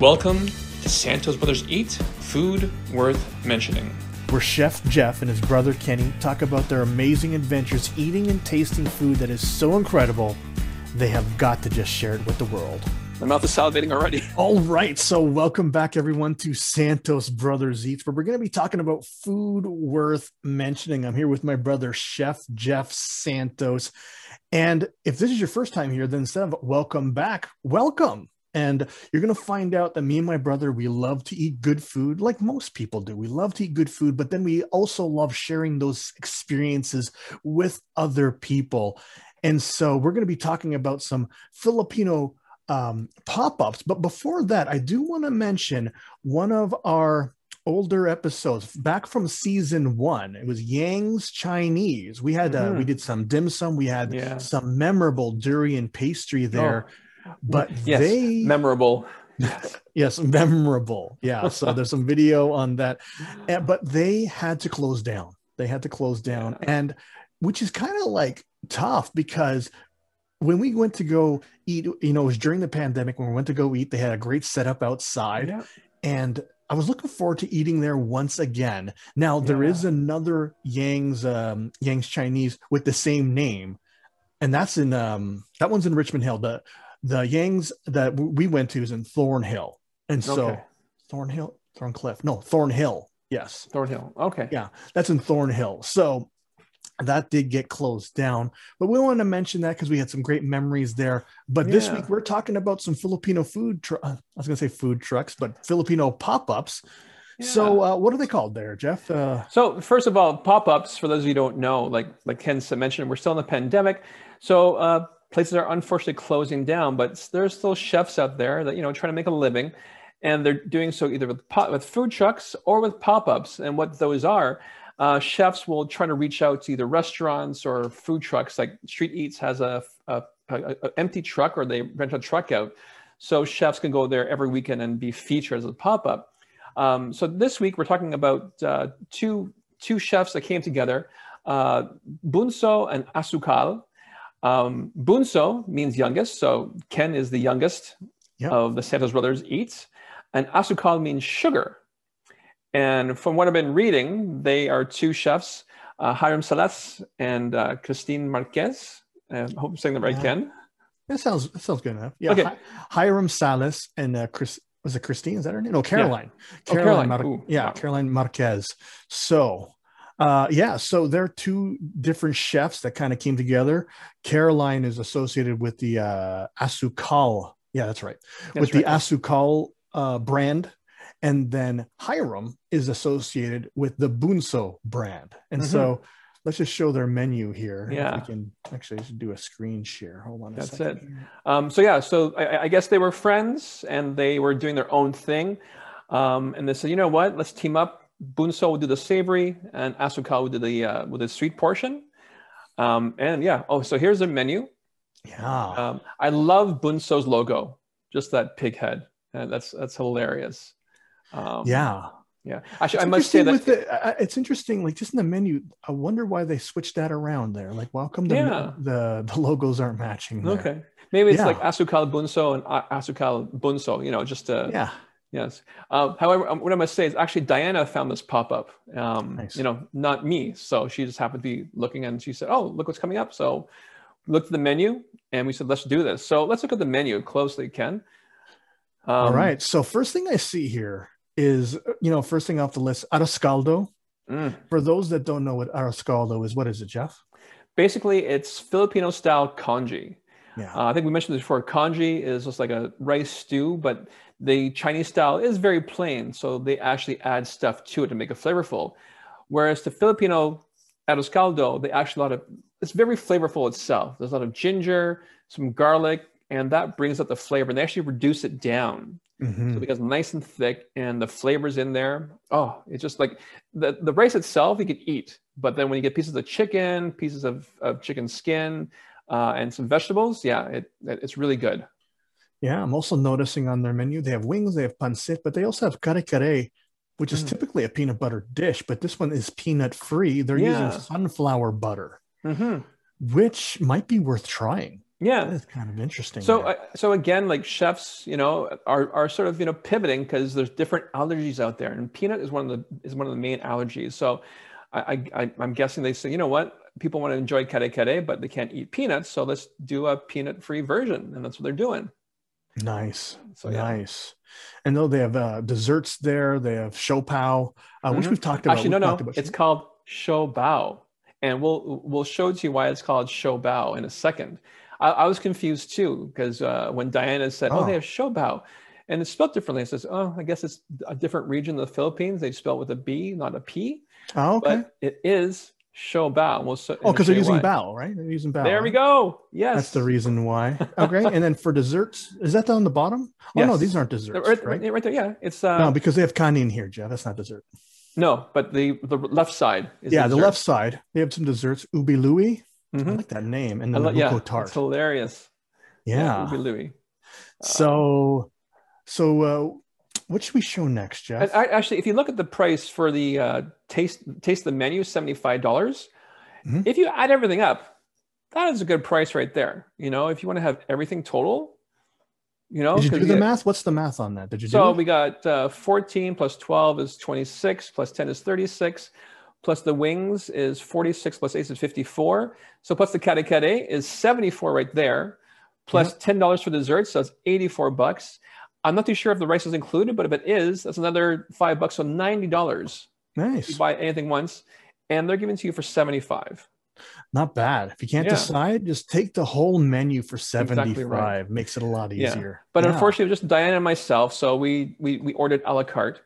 Welcome to Santos Brothers Eat Food Worth Mentioning. where Chef Jeff and his brother Kenny talk about their amazing adventures eating and tasting food that is so incredible, they have got to just share it with the world. My mouth is salivating already. All right, so welcome back everyone to Santos Brothers Eats, where we're going to be talking about food worth mentioning. I'm here with my brother Chef Jeff Santos. And if this is your first time here, then instead of welcome back, welcome. And you're going to find out that me and my brother, we love to eat good food like most people do. We love to eat good food, but then we also love sharing those experiences with other people. And so we're going to be talking about some Filipino um, pop ups. But before that, I do want to mention one of our older episodes back from season one. It was Yang's Chinese. We had uh, Mhm. we did some dim sum. We had Yeah. some memorable durian pastry there. But Yes, they memorable. yes memorable yeah so there's some video on that And- but they had to close down they had to close down and which is kind of like tough because when we went to go eat you know it was during the pandemic when we went to go eat they had a great setup outside Yeah. and I was looking forward to eating there once again. Now there Yeah. is another Yang's um, Yang's Chinese with the same name, and that's in um, that one's in Richmond Hill. The the Yang's that w- we went to is in Thornhill, and so Okay. Thornhill, Thorncliffe, no Thornhill. Yes, Thornhill. Okay. Yeah. that's in Thornhill. So that did get closed down, but we want to mention that because we had some great memories there. But this week we're talking about some Filipino food. Tr- uh, I was going to say food trucks, but Filipino pop ups. So uh, what are they called there, Jeff? Uh, So first of all, pop-ups. For those of you who don't know, like like Ken said- mentioned, we're still in the pandemic, so uh, places are unfortunately closing down. But there's still chefs out there that you know trying to make a living, and they're doing so either with pop, with food trucks or with pop-ups. And what those are, uh, chefs will try to reach out to either restaurants or food trucks. Like Street Eats has a, a, a, a empty truck, or they rent a truck out, so chefs can go there every weekend and be featured as a pop-up. Um, so this week we're talking about uh, two two chefs that came together, uh, Bunso and Asukal. Um, Bunso means youngest, so Ken is the youngest Yep. of the Santos brothers eats, and Asukal means sugar. And from what I've been reading, they are two chefs, uh, Hiram Salas and uh, Christine Marquez. I hope I'm saying the right, Yeah. Ken. that sounds that sounds good enough. Yeah, Okay. Hi- Hiram Salas and uh, Chris was it Christine? Is that her name? No, Caroline. Oh, Caroline. Mar- yeah, wow. Caroline Marquez. So, uh, yeah, so they're two different chefs that kind of came together. Caroline is associated with the uh, Asukal. Yeah, that's right. That's with the. Asukal uh, brand. And then Hiram is associated with the Bunso brand. And Mhm. so let's just show their menu here. If Yeah. We can actually do a screen share. Hold on a That's it. Um, so yeah, so I, I guess they were friends and they were doing their own thing. Um, and they said, you know what? Let's team up. Bunso do the savory, and Asukal will do the uh, with the sweet portion. Um, and yeah, oh, so here's the menu. Yeah. Um, I love Bunso's logo, just that pig head. And that's that's hilarious. Um, yeah. yeah. Actually, I must say that the, uh, it's interesting, like just in the menu. I wonder why they switched that around there. Like, well, how come the, Yeah. the the logos aren't matching? there? okay, maybe it's Yeah. like Asukal Bunso and Asukal Bunso. You know, just uh, Yeah. Yes. Uh, however, um, what I must say is actually Diana found this pop up. Um, Nice. You know, not me. So she just happened to be looking and she said, "Oh, look what's coming up." So looked at the menu and we said, "Let's do this." So let's look at the menu closely, Ken. Um, All right. So first thing I see here is, you know, first thing off the list, arroz caldo. mm. For those that don't know what arroz caldo is, what is it, Jeff? Basically, it's Filipino style congee. Yeah. Uh, I think we mentioned this before. Congee is just like a rice stew, but the Chinese style is very plain. So they actually add stuff to it to make it flavorful. Whereas the Filipino arroz caldo, they actually a lot of it's very flavorful itself. There's a lot of ginger, some garlic, and that brings up the flavor. And they actually reduce it down. Mhm. So it becomes nice and thick and the flavors in there. Oh, it's just like the, the rice itself you could eat, but then when you get pieces of chicken, pieces of, of chicken skin, uh, and some vegetables, yeah, it, it it's really good. Yeah. I'm also noticing on their menu they have wings, they have pancit, but they also have kare kare, which is Mm. typically a peanut butter dish, but this one is peanut free. They're Yeah. using sunflower butter, hmm which might be worth trying. Yeah, That's kind of interesting. So, uh, so again, like chefs, you know, are, are sort of you know pivoting because there's different allergies out there, and peanut is one of the is one of the main allergies. So, I, I I'm guessing they say, you know what, people want to enjoy kare kare, but they can't eat peanuts, so let's do a peanut-free version, and that's what they're doing. Nice, So yeah. nice. And though they have uh, desserts there, they have siopao, uh, which Mhm. we've talked about. Actually, no, no, it's called show bao, and we'll we'll show to you why it's called show bao in a second. I, I was confused too because uh, when Diana said, "Oh, Oh. they have show bao," and it's spelled differently, It says, "Oh, I guess it's a different region of the Philippines. They spell it with a B, not a P, Oh, okay. but it is show bao." We'll so, oh, because they're using bao, right? They're using bao. There we go. Yes, That's the reason why. Okay. and then for desserts, is that on the bottom? Oh no, these aren't Uh, desserts, Right, right? right, there. Yeah, it's uh, No, because they have kanin here, Jeff. That's not dessert. no, but the the left side is yeah, the dessert. left side, they have some desserts. Ubi Louie. I Mhm. like that name. And I then lo- the yeah, buko it's tart. hilarious. Yeah. Ubi Louie. So, so uh, what should we show next, Jeff? And I, actually, if you look at the price for the uh, taste taste the menu, seventy five dollars. Mhm. If you add everything up, that is a good price right there. You know, if you want to have everything total, you know, Did you do the get- math? What's the math on that? Did you So we got uh, fourteen plus twelve is twenty six plus ten is thirty six. Plus the wings is 46 plus 8 is 54. So plus the kare is 74 right there. Plus $10 for dessert, so it's 84 bucks. I'm not too sure if the rice is included, but if it is, that's another five bucks, so $90. You nice. buy anything once, and they're giving to you for 75. Not bad. If you can't Yeah. decide, just take the whole menu for Exactly 75. right. Makes it a lot Yeah. easier. But Yeah. unfortunately, it was just Diana and myself, so we we, we ordered a la carte.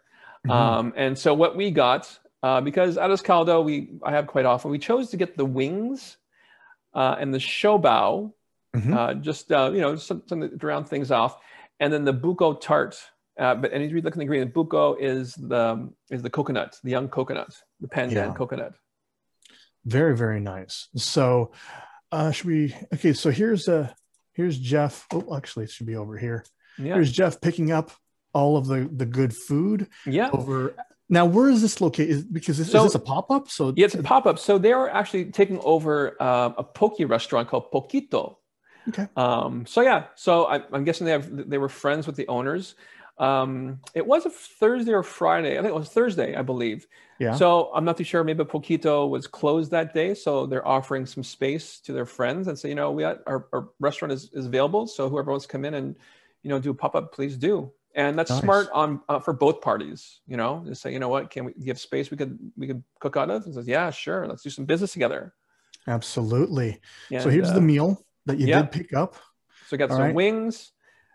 Mhm. Um, and so what we got, uh, because Arroz Caldo, we I have quite often, we chose to get the wings uh, and the shobao, Mhm. uh, just uh, you know, some, something to round things off, and then the buko tart. Uh, but and you look at the ingredient, buko is the is the coconut, the young coconut, the pandan Yeah. coconut. Very, very nice. So, uh, should we? Okay, so here's uh here's Jeff. Oh, actually, it should be over here. Yeah, Here's Jeff picking up all of the the good food yeah. over. Now, where is this located? Because this, So- is this a pop up? So Yeah, it's a pop up. So they're actually taking over um, a poke restaurant called Poquito. Okay. Um, so yeah, so I, I'm guessing they have they were friends with the owners. Um, it was a Thursday or Friday. I think it was Thursday, I believe. Yeah. So I'm not too sure. Maybe Poquito was closed that day, so they're offering some space to their friends and say, you know, we got, our, our restaurant is, is available. So whoever wants to come in and you know do a pop up, please do. And that's Nice. smart on uh, for both parties. You know, just say, you know what, can we give space we could we could cook out of? And says, yeah, sure, let's do some business together. absolutely. so here's uh, the meal that you yeah. did pick up. So we got All some right. wings,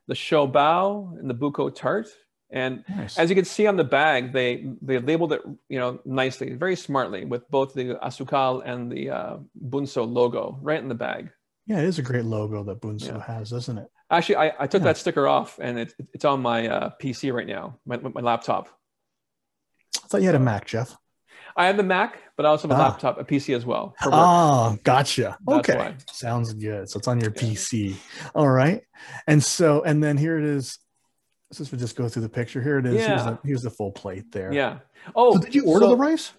the show bao, and the buko tart. And Nice. as you can see on the bag, they they labeled it, you know, nicely, very smartly, with both the asukal and the uh, bunso logo right in the bag. yeah, it is a great logo that Bunso Yeah. has, isn't it? Actually, I, I took Yeah. that sticker off, and it, it's on my uh, PC right now, my, my laptop. I thought you had a Mac, Jeff. I have the Mac, but I also have a Ah. laptop, a PC as well. Oh, gotcha. That's okay. why. Sounds good. So it's on your Yeah. PC. All right. And so, and then here it is. Since we just go through the picture, here it is. Here's, Yeah. the, here's the full plate there. Yeah. Oh, So did you order so- the rice?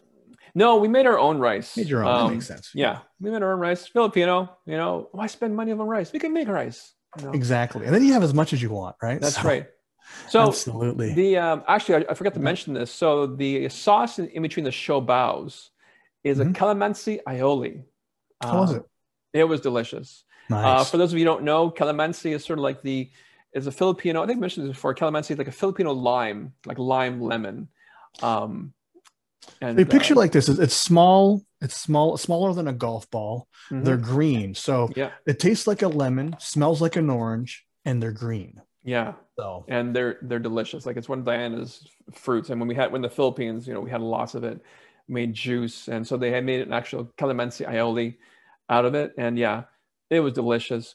No, we made our own rice. Made your own. Um, that makes sense. Yeah, we made our own rice. Filipino, you know, why spend money on rice? We can make rice. you know? Exactly. And then you have as much as you want, right? That's So- right. So absolutely. the um, actually, I, I forgot to mention this. So the sauce in, in between the show bows is Mhm. a calamansi aioli. How was Um, it? It was delicious. Uh, for those of you who don't know, calamansi is sort of like the is a Filipino. I think I mentioned this before. Calamansi is like a Filipino lime, like lime lemon. Um, and a picture uh, like this is it's small. It's small, smaller than a golf ball. mhm. They're green, so yeah, it tastes like a lemon, smells like an orange, and they're green. yeah. So and they're they're delicious. Like it's one of Diana's fruits. And when we had when the Philippines, you know, we had lots of it, made juice, and so they had made an actual calamansi aioli out of it. And yeah, it was delicious.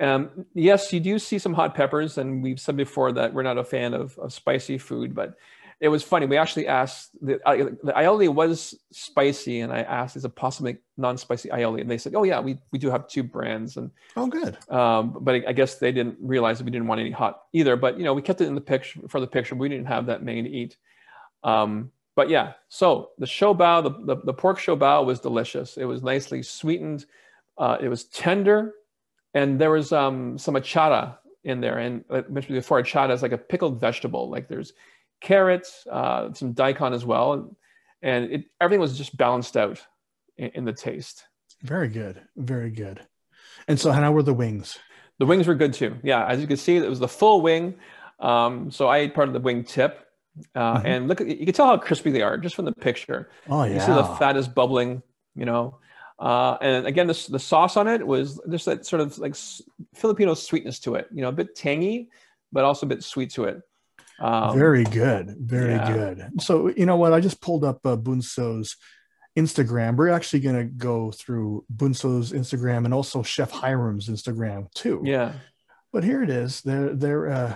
Um, yes, you do see some hot peppers, and we've said before that we're not a fan of, of spicy food, but it was funny. We actually asked the, uh, the aioli was spicy, and I asked, "Is it possibly non-spicy aioli?" And they said, "Oh yeah, we we do have two brands." And oh, good. um, but I, guess they didn't realize that we didn't want any hot either. But you know, we kept it in the picture for the picture. We didn't have that many to eat. Um, but yeah, so the show bao, the, the, the pork show bao was delicious. It was nicely sweetened. Uh, it was tender. and there was um, some achara in there. And I mentioned before, achara is like a pickled vegetable. Like there's carrots, uh, some daikon as well, and it, everything was just balanced out in, in, the taste. Very good, very good. And so, how were the wings? The wings were good too. Yeah, as you can see, it was the full wing. Um, so I ate part of the wing tip. Uh, mm-hmm. And look, you can tell how crispy they are just from the picture. Oh yeah, you see the fat is bubbling. You know, uh, and again, this, the sauce on it was just that sort of like Filipino sweetness to it. You know, a bit tangy, but also a bit sweet to it. Um, very good, very yeah. good. So you know what? I just pulled up uh, Bunso's Instagram. We're actually going to go through Bunso's Instagram and also Chef Hiram's Instagram too. Yeah. But here it is. They're they're. Uh,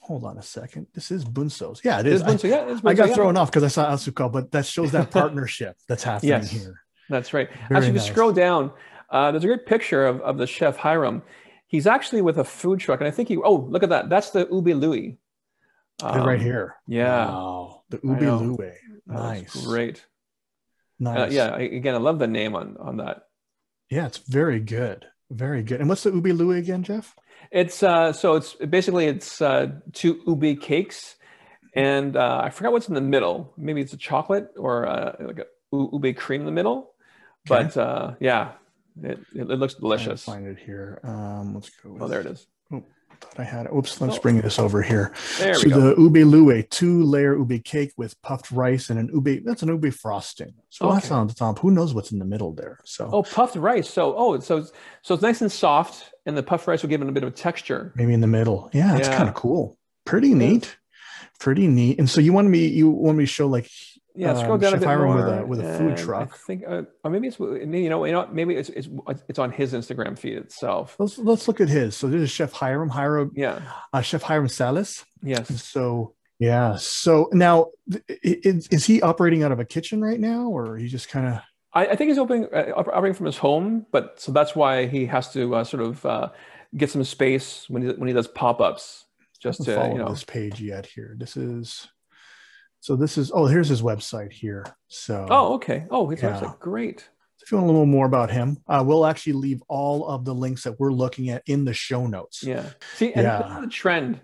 hold on a second. This is Bunso's. Yeah, it is. Bunso, yeah, Bunso, I got yeah. thrown off because I saw Asuka, but that shows that partnership that's happening yes. here. That's right. Very actually, nice. if you scroll down, uh, there's a great picture of, of the chef Hiram. He's actually with a food truck, and I think he. Oh, look at that! That's the Ubi Louie. Um, right here. Yeah. Wow. The Ubi Louie. Nice. great. Uh, nice. Uh, yeah. Again, I love the name on on that. Yeah, it's very good. Very good. And what's the Ubi Louie again, Jeff? It's uh, so it's basically it's uh, two ubi cakes, and uh, I forgot what's in the middle. Maybe it's a chocolate or uh, like a ubi cream in the middle. Okay. But uh, yeah, it, it, looks delicious. Find it here. Um, let's go. With, oh, there it is. Oh, I had it. Oops, let's oh. bring this over here. There so we go. the ubi lue, two layer ubi cake with puffed rice and an ubi. That's an ubi frosting. So okay. that's on the top. Who knows what's in the middle there? So oh, puffed rice. So oh, so so it's nice and soft, and the puffed rice will give it a bit of texture. Maybe in the middle. Yeah, it's yeah. kind of cool. Pretty neat. Pretty neat. And so you want me you want me to show like yeah, scroll um, down a bit more. With a, with a food truck. I think, uh, or maybe it's you know, you know, maybe it's it's it's on his Instagram feed itself. Let's let's look at his. So this is Chef Hiram, Hiram, yeah, uh, Chef Hiram Salas. Yes. And so yeah, so now is, is, he operating out of a kitchen right now, or he just kind of? I, I, think he's opening uh, operating from his home, but so that's why he has to uh, sort of uh, get some space when he when he does pop ups. Just to you know, this page yet here. This is so this is oh here's his website here. So oh okay oh his yeah. website great. So if you want a little more about him, uh, we'll actually leave all of the links that we're looking at in the show notes. Yeah. See, and yeah. the trend,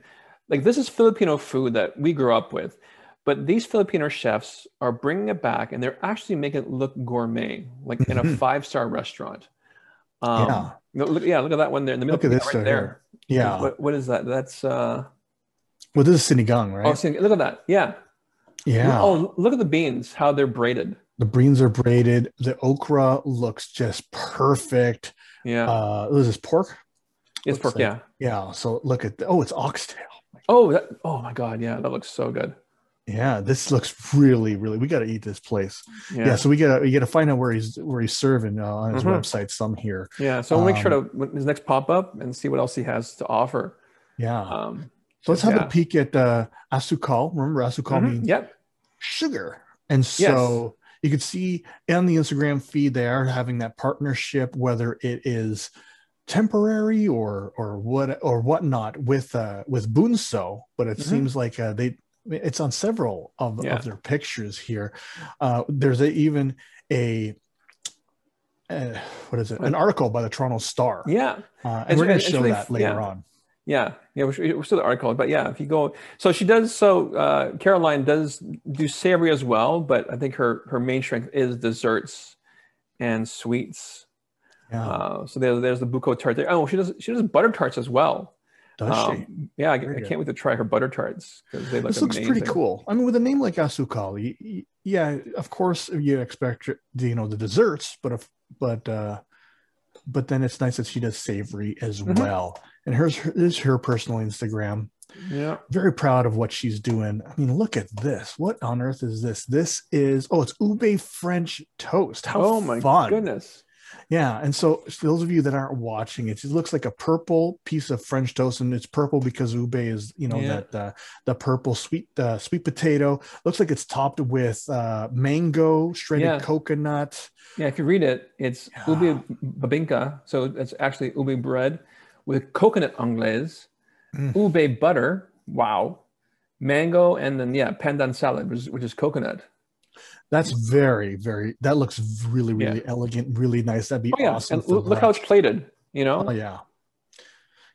like this is Filipino food that we grew up with, but these Filipino chefs are bringing it back and they're actually making it look gourmet, like in a mm-hmm. five star restaurant. Um, yeah. Look, yeah, look at that one there in the middle. Look at this right there. Yeah. What, what is that? That's uh. Well, this is sinigang, right? Oh, look at that. Yeah. Yeah. Oh, look at the beans, how they're braided. The beans are braided. The okra looks just perfect. Yeah. Uh, this is pork. It's pork, like, yeah. Yeah. So look at the, oh, it's oxtail. Oh, that, oh my God. Yeah, that looks so good. Yeah, this looks really, really. We got to eat this place. Yeah. yeah. so we gotta we gotta find out where he's where he's serving uh, on his mm-hmm. website. Some here. Yeah, so we'll um, make sure um, to his next pop up and see what else he has to offer. Yeah. Um, so let's have yeah. a peek at uh, asukal. Remember, asukal mm-hmm. means yep. sugar. And so yes. you can see on the Instagram feed they are having that partnership, whether it is temporary or or what or whatnot with uh with Bunso, but it mm-hmm. seems like uh, they it's on several of, yeah. of their pictures here. Uh, there's a, even a uh, what is it? An article by the Toronto Star. Yeah, uh, and, and, we're going to show that later yeah. on. Yeah, yeah, we're, we're still the article, but yeah, if you go, so she does. So uh, Caroline does do savory as well, but I think her her main strength is desserts and sweets. Yeah. Uh, so there, there's the buko tart. There. Oh, she does she does butter tarts as well. Does um, she? Yeah, I, I, can't wait to try her butter tarts because they look. This looks amazing. pretty cool. I mean, with a name like Asukal, yeah, of course you expect you know the desserts, but if but uh, but then it's nice that she does savory as mm-hmm. well and here's her, this is her personal Instagram. Yeah. Very proud of what she's doing. I mean, look at this. What on earth is this? This is oh, it's ube French toast. How oh my fun. goodness. Yeah, and so those of you that aren't watching it, it looks like a purple piece of French toast, and it's purple because ube is, you know, yeah. that uh, the purple sweet uh, sweet potato. Looks like it's topped with uh, mango, shredded yeah. coconut. Yeah, if you read it, it's yeah. ube bibingka, so it's actually ube bread with coconut anglaise, mm. ube butter, wow, mango, and then yeah, pandan salad, which is, which is coconut. That's very, very. That looks really, really yeah. elegant, really nice. That'd be oh, yeah. awesome. And look, how it's plated. You know. Oh yeah.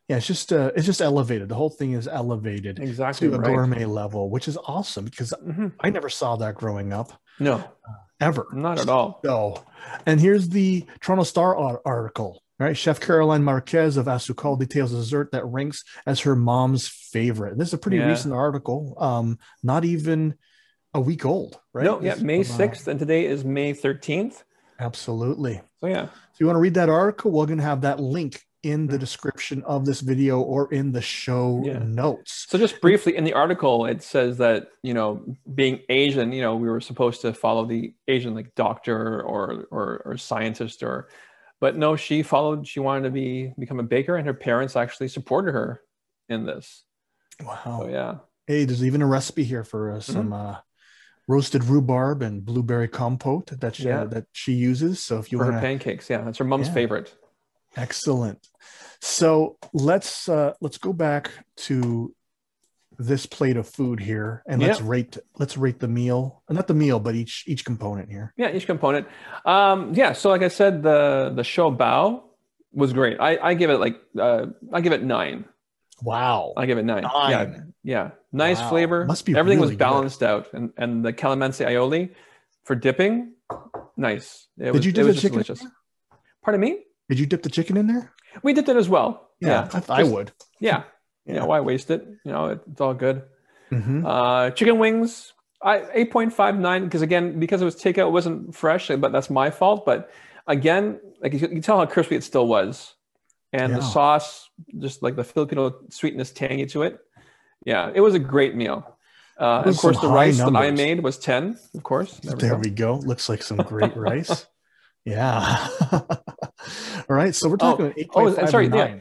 yeah, it's just uh, it's just elevated. The whole thing is elevated Exactly to a right. gourmet level, which is awesome because Mhm. I never saw that growing up No, ever. not at all. So, and here's the Toronto Star article. Right, Chef Caroline Marquez of Asukal details a dessert that ranks as her mom's favorite. This is a pretty Yeah. recent article, um, not even a week old, right? No, yeah, May uh, 6th, and today is May 13th. Absolutely. So yeah, So you want to read that article? We're going to have that link in the Mhm. description of this video or in the show Yeah. notes. So just briefly in the article, it says that you know, being Asian, you know, we were supposed to follow the Asian like doctor or or, or scientist or, but no, she followed. She wanted to be become a baker, and her parents actually supported her in this. Wow. So yeah, Hey, there's even a recipe here for uh, some uh, roasted rhubarb and blueberry compote that she, Yeah. that she uses. So if you for her want pancakes. Yeah, that's her mom's Yeah. favorite. excellent. So let's uh, let's go back to this plate of food here, and let's Yeah. rate let's rate the meal, not the meal, but each each component here. Yeah, each component. Um, yeah, so like I said, the the show bao was great. I, I give it like uh, I give it nine. Wow. I give it nine. Yeah, Nine. yeah. Nice Wow. flavor. Must be everything really was good. balanced out, and and the calamansi aioli for dipping, nice. It Did was, you it do the was just chicken? delicious. Pardon me. Did you dip the chicken in there? We did that as well. Yeah, I, I just- would. Yeah, yeah. Why waste it? You know, it, it's all good. Mhm. Uh, chicken wings, I eight point five nine because again because it was takeout, it wasn't fresh, but that's my fault. But again, like you, you can tell how crispy it still was, and the sauce, just like the Filipino sweetness, tangy to it. Yeah, it was a great meal. Uh, of course, the rice that I made was ten. Of course, there we go. we go. Looks like some great rice. Yeah. All right. So we're Oh, talking eight oh, and five sorry, yeah.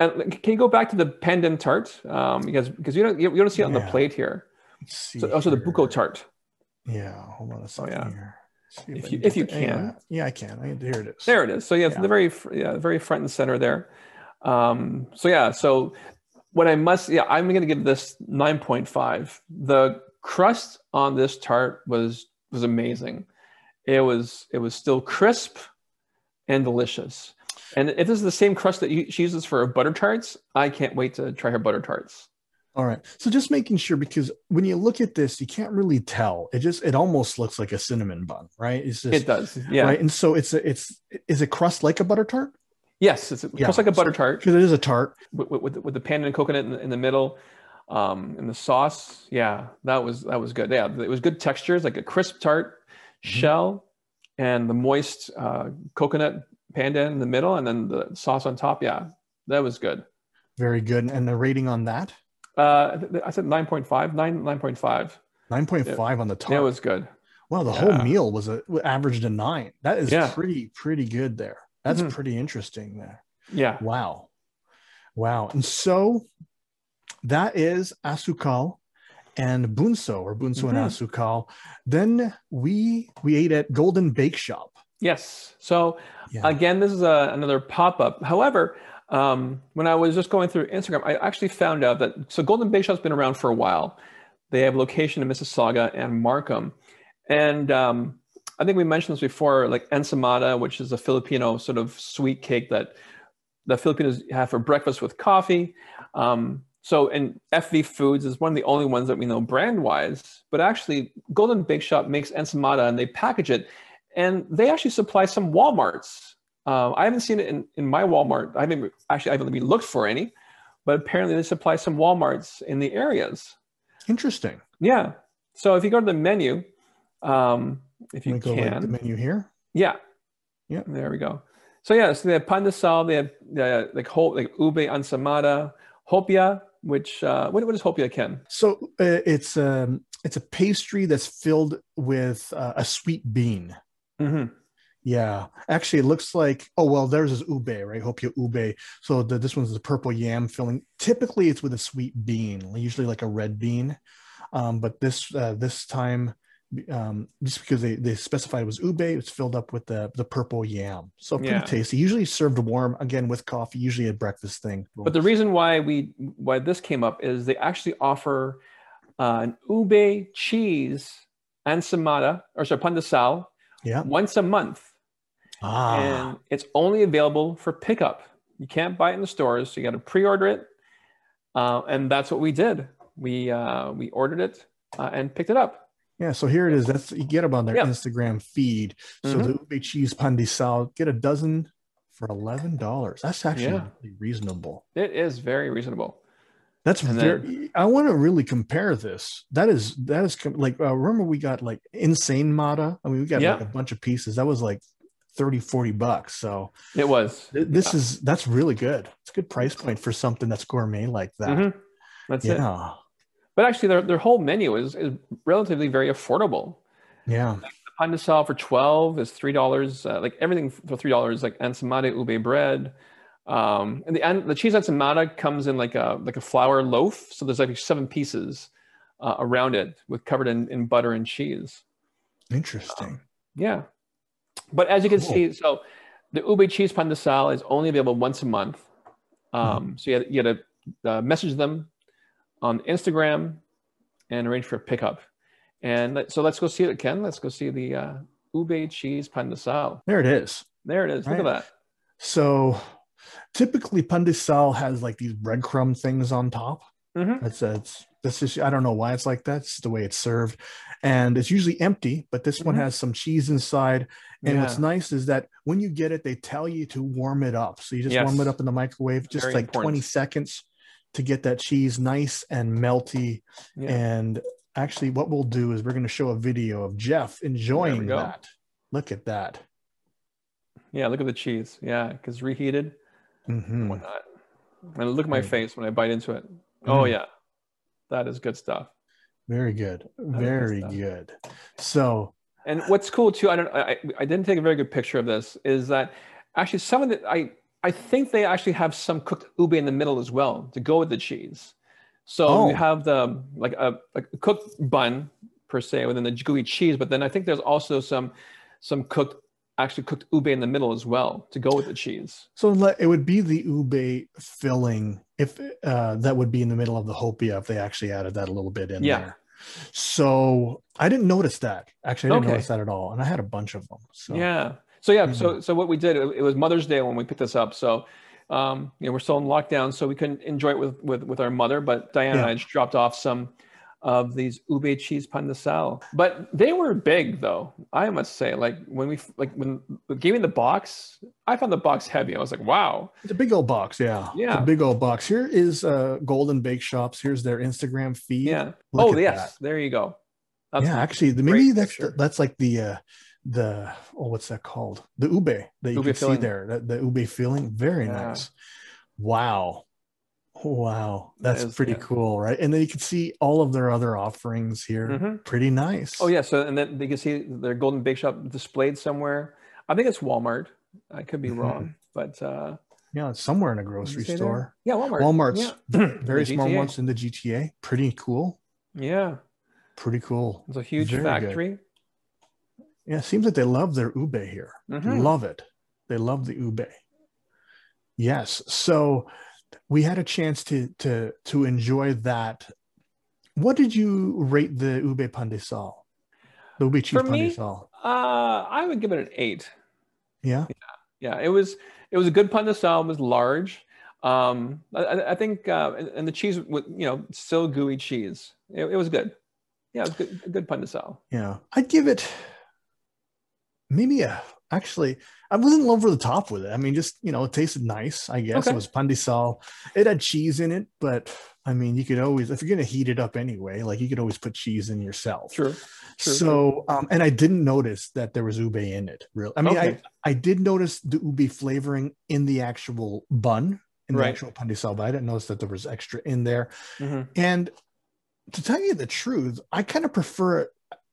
And can you go back to the pandan tart? Um, because because you don't you, don't see it on the plate here. So also the here. buko tart. Yeah. Hold on a second yeah. here. See If I you- if you the- yeah, can. Yeah, I can. I, here it is. There it is. So yeah, it's Yeah. the very yeah, very front and center there. Um, so yeah, so what I must yeah, I'm going to give this 9.5. The crust on this tart was was amazing. It was it was still crisp and delicious. And if this is the same crust that you, she uses for her butter tarts, I can't wait to try her butter tarts. All right. So just making sure because when you look at this, you can't really tell. It just it almost looks like a cinnamon bun, right? It's just It does. Yeah. right. And so it's a, it's is it crust like a butter tart? Yes, it's Yeah. just like a butter tart. Because it is a tart. with, with, with the pandan and coconut in the, in the middle um and the sauce yeah that was that was good yeah it was good textures like a crisp tart Mm-hmm. shell and the moist uh, coconut pandan in the middle and then the sauce on top yeah that was good Very good. And the rating on that? uh I said 9.5 9 9.5 9.5 on the top. it was good Wow, the Yeah. whole meal was a averaged a nine. That is Yeah. pretty pretty good there. That's Mhm. pretty interesting there. yeah Wow, wow. And so that is Asukal and Bunso or Bunso and Mhm. Asukal. Then we we ate at Golden Bake Shop. Yes. So Yeah. again this is a, another pop-up. However um, when i was just going through instagram i actually found out that so golden bake shop's been around for a while. They have location in mississauga and markham. And um, i think we mentioned this before like ensaimada which is a filipino sort of sweet cake that the filipinos have for breakfast with coffee. Um, so and fv foods is one of the only ones that we know brand wise but actually golden bake shop makes ensaimada and they package it and they actually supply some Walmarts. Uh, I haven't seen it in, in my Walmart. I haven't actually I haven't even looked for any, but apparently they supply some Walmarts in the areas. Interesting. Yeah. So if you go to the menu, um, if you can, like the menu here. yeah, Yeah. there we go. So yeah, so they have pandesal, they have uh, like whole like ube ensaimada, hopia, which uh, what, what is hopia, Ken? So uh, it's um it's a pastry that's filled with uh, a sweet bean. Hmm Yeah, actually, it looks like oh well, theirs is ube, right? Hopia ube. So the, this one's the purple yam filling. Typically, it's with a sweet bean, usually like a red bean. Um, but this uh, this time, um, just because they they specified it was ube, it's filled up with the the purple yam. So pretty Yeah. tasty. Usually served warm, again with coffee. Usually a breakfast thing. But the reason why we why this came up is they actually offer uh, an ube cheese ensaimada or sorry pandesal yeah, once a month, ah, and it's only available for pickup. You can't buy it in the stores. So you got to pre-order it, uh, and that's what we did. We uh, we ordered it uh, and picked it up. Yeah, so here it is. That's you get them on their Yeah. Instagram feed. So Mhm. the ube cheese pandesal, get a dozen for eleven dollars. That's actually Yeah. really reasonable. It is very reasonable. That's And very. I want to really compare this. That is that is like uh, remember we got like ensaimada. I mean we got Yeah. like a bunch of pieces. That was like 30 40 bucks. So It was. th- this is that's really good. It's a good price point for something that's gourmet like that. Mhm. That's it. Yeah. But actually, their, their whole menu is, is relatively very affordable. Yeah. The pandesal for 12 is $3. Uh, like everything for $3, like ensaimada ube bread. Um, and the, and the cheese ensaimada comes in like a, like a flour loaf. So there's like seven pieces uh, around it with covered in, in butter and cheese. Interesting. Yeah. But as you can Cool. see, so the ube cheese pandesal is only available once a month. Um, So you had, you had to uh, message them on Instagram and arrange for a pickup. And let- so let's go see it, Ken. Let's go see the uh, ube cheese pandesal. There it is. There it is. Look Right. at that. So typically pandesal has like these breadcrumb things on top. Mhm. That's it's this is I don't know why it's like that. It's the way it's served, and it's usually empty. But this one Mhm. has some cheese inside. And Yeah. what's nice is that when you get it, they tell you to warm it up. So you just warm it up in the microwave, just Very like important. 20 seconds to get that cheese nice and melty. Yeah. And actually, what we'll do is we're going to show a video of Jeff enjoying that. Look at that. yeah. Look at the cheese. Yeah. Because reheated Mhm. and whatnot. And look at my Right. face when I bite into it. Oh, Mm. yeah. That is good stuff. Very good. good Very stuff. good. So, And what's cool too, I don't, I, I didn't take a very good picture of this, is that actually some of the, I, I think they actually have some cooked ube in the middle as well to go with the cheese. So Oh. you have the like a, like a cooked bun per se within the gooey cheese, but then I think there's also some some cooked actually cooked ube in the middle as well to go with the cheese. so it would be the ube filling if uh, that would be in the middle of the hopia if they actually added that a little bit in Yeah. there. So I didn't notice that. Actually, I didn't Okay. notice that at all, and I had a bunch of them. So Yeah. So yeah. Mhm. So so what we did, it, it was Mother's Day when we picked this up. So um, you know we're still in lockdown, so we couldn't enjoy it with with with our mother. But Diana and Yeah. I just dropped off some of these ube cheese pandesal. But they were big though. I must say, like when we like when gave me the box, I found the box heavy. I was like, wow. It's a big old box, yeah. It's Yeah. a big old box. Here is uh, Golden Bake Shops. Here's their Instagram feed. Yeah. Look oh yes. There you go. That's- yeah, actually, the, maybe that's the, that's like the uh, the oh, what's that called? The ube that you Ube can filling. see there. That, the ube filling, very Yeah. nice. Wow, wow, that's is- pretty yeah. cool, right? And then you can see all of their other offerings here. Mhm. Pretty nice. Oh yeah. So and then you can see their Golden Bake Shop displayed somewhere. I think it's Walmart. I could be Mhm. wrong, but uh, yeah, it's somewhere in a grocery there? store. Yeah, Walmart. Walmart's Yeah. very small ones in the GTA. Pretty cool. Yeah, Pretty cool. it's a huge Very good. factory. Yeah, it seems like they love their ube here. Mhm. Love it. They love the ube. Yes. So we had a chance to to to enjoy that. What did you rate the ube pandesal? The ube cheese For me? pandesal. Uh, I would give it an eight. Yeah. Yeah, yeah. it was it was a good pandesal. It was large. Um, I- I, think, uh, and, and the cheese, was, you know, still gooey cheese. It, it was good. Yeah, it was good. Good pandesal. Yeah. I'd give it maybe a actually I wasn't over the top with it. I mean, just you know, it tasted nice, I guess. Okay. It was pandesal. It had cheese in it, but I mean, you could always if you're gonna heat it up anyway, like you could always put cheese in yourself. True. True. so um and i didn't notice that there was ube in it really i mean Okay. i i did notice the ube flavoring in the actual bun in the actual pandesal but i didn't notice that there was extra in there Mhm. and to tell you the truth i kind of prefer it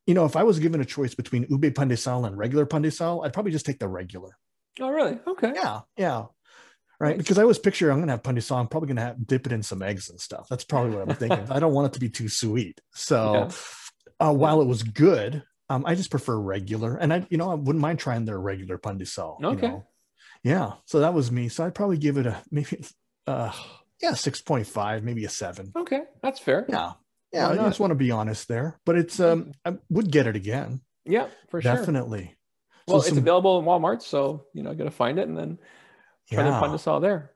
you know if i was given a choice between ube pandesal and regular pandesal i'd probably just take the regular Oh, really? Okay. yeah yeah right Nice. because i always picture i'm gonna have pandesal i'm probably gonna have dip it in some eggs and stuff that's probably what i'm thinking i don't want it to be too sweet so Yeah. uh, while it was good, um, I just prefer regular, and I, you know, I wouldn't mind trying their regular pandesal. you Okay. know. Yeah. So that was me. So I'd probably give it a maybe, uh, yeah, six point five, maybe a seven. Okay, that's fair. Yeah. Yeah. I just want to be honest there, but it's um, I would get it again, Yeah, for sure. definitely. Well, So it's some- available in Walmart, so you know, got to find it and then try Yeah. us all there.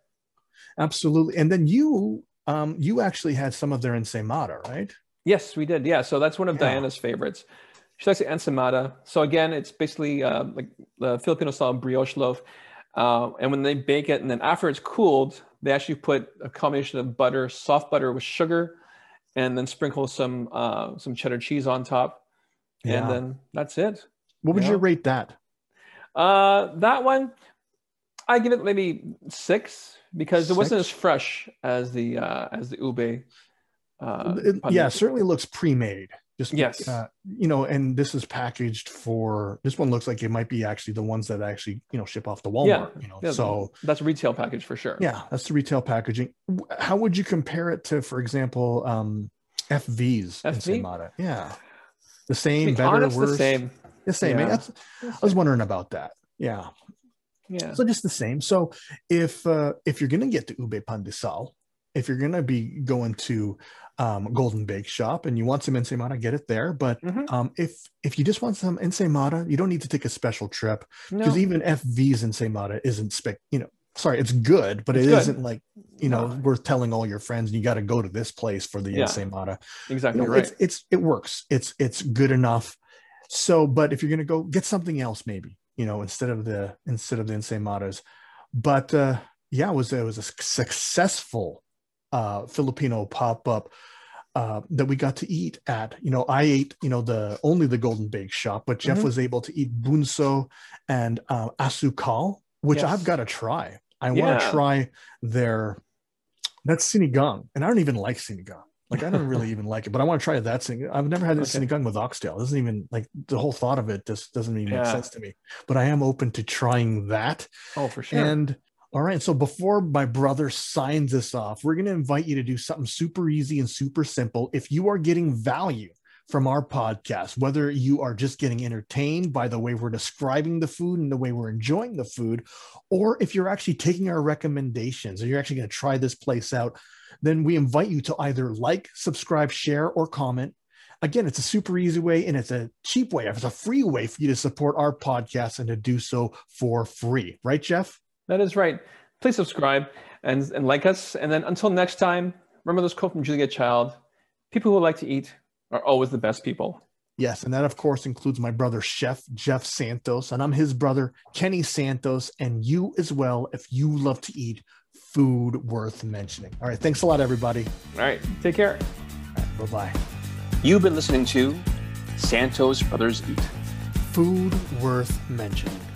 absolutely. And then you, um, you actually had some of their ensaimada, right? Yes, we did. Yeah, so that's one of yeah. Diana's favorites. She likes the ensaimada. So again, it's basically uh, like the Filipino style brioche loaf. Uh, and when they bake it, and then after it's cooled, they actually put a combination of butter, soft butter with sugar, and then sprinkle some uh, some cheddar cheese on top, yeah. and then that's it. What would you, rate that? Uh, that one, I give it maybe six because six? it wasn't as fresh as the uh, as the ube. Uh, it, yeah, certainly looks pre-made. Just yes, uh, you know, and this is packaged for. This one looks like it might be actually the ones that actually you know ship off to Walmart. Yeah, you know, yeah, so that's retail package for sure. Yeah, that's the retail packaging. How would you compare it to, for example, um, FV's FV? Yeah, the same, better, honest, worse. The same. The same. Yeah. I was wondering about that. Yeah. Yeah. So just the same. So if uh, if you're gonna get to Ube Pan de Sal, if you're gonna be going to um, Golden Bake Shop and you want some ensaimada, get it there. But mm-hmm. um, if if you just want some ensaimada, you don't need to take a special trip because no. even FV's ensaimada isn't spec. You know, sorry, it's good, but it's it not like you know no. worth telling all your friends. You got to go to this place for the yeah. ensaimada. Exactly you know, right. It's, it's it works. It's it's good enough. So, but if you're gonna go get something else, maybe you know instead of the instead of the ensaimadas. But uh, yeah, it was it was a successful uh, Filipino pop up uh, that we got to eat at. You know, I ate, you know, the only the Golden Bake Shop, but Jeff mm-hmm. was able to eat bunso and uh, asukal, which yes. I've got to try. I yeah. want to try their that's sinigang, and I don't even like sinigang. Like I don't really even like it, but I want to try that sinigang. I've never had this okay. sinigang with oxtail. It doesn't even like the whole thought of it just doesn't even yeah. make sense to me. But I am open to trying that. Oh, for sure. And all right. So before my brother signs this off, we're going to invite you to do something super easy and super simple. If you are getting value from our podcast, whether you are just getting entertained by the way we're describing the food and the way we're enjoying the food, or if you're actually taking our recommendations and you're actually going to try this place out, then we invite you to either like, subscribe, share, or comment. Again, it's a super easy way and it's a cheap way. It's a free way for you to support our podcast and to do so for free. Right, Jeff? That is right. Please subscribe and, and like us. And then until next time, remember this quote from Julia Child people who like to eat are always the best people. Yes, and that of course includes my brother Chef Jeff Santos, and I'm his brother Kenny Santos, and you as well if you love to eat food worth mentioning. All right, thanks a lot, everybody. All right, take care. Right, bye bye. You've been listening to Santos Brothers Eat. Food worth mentioning.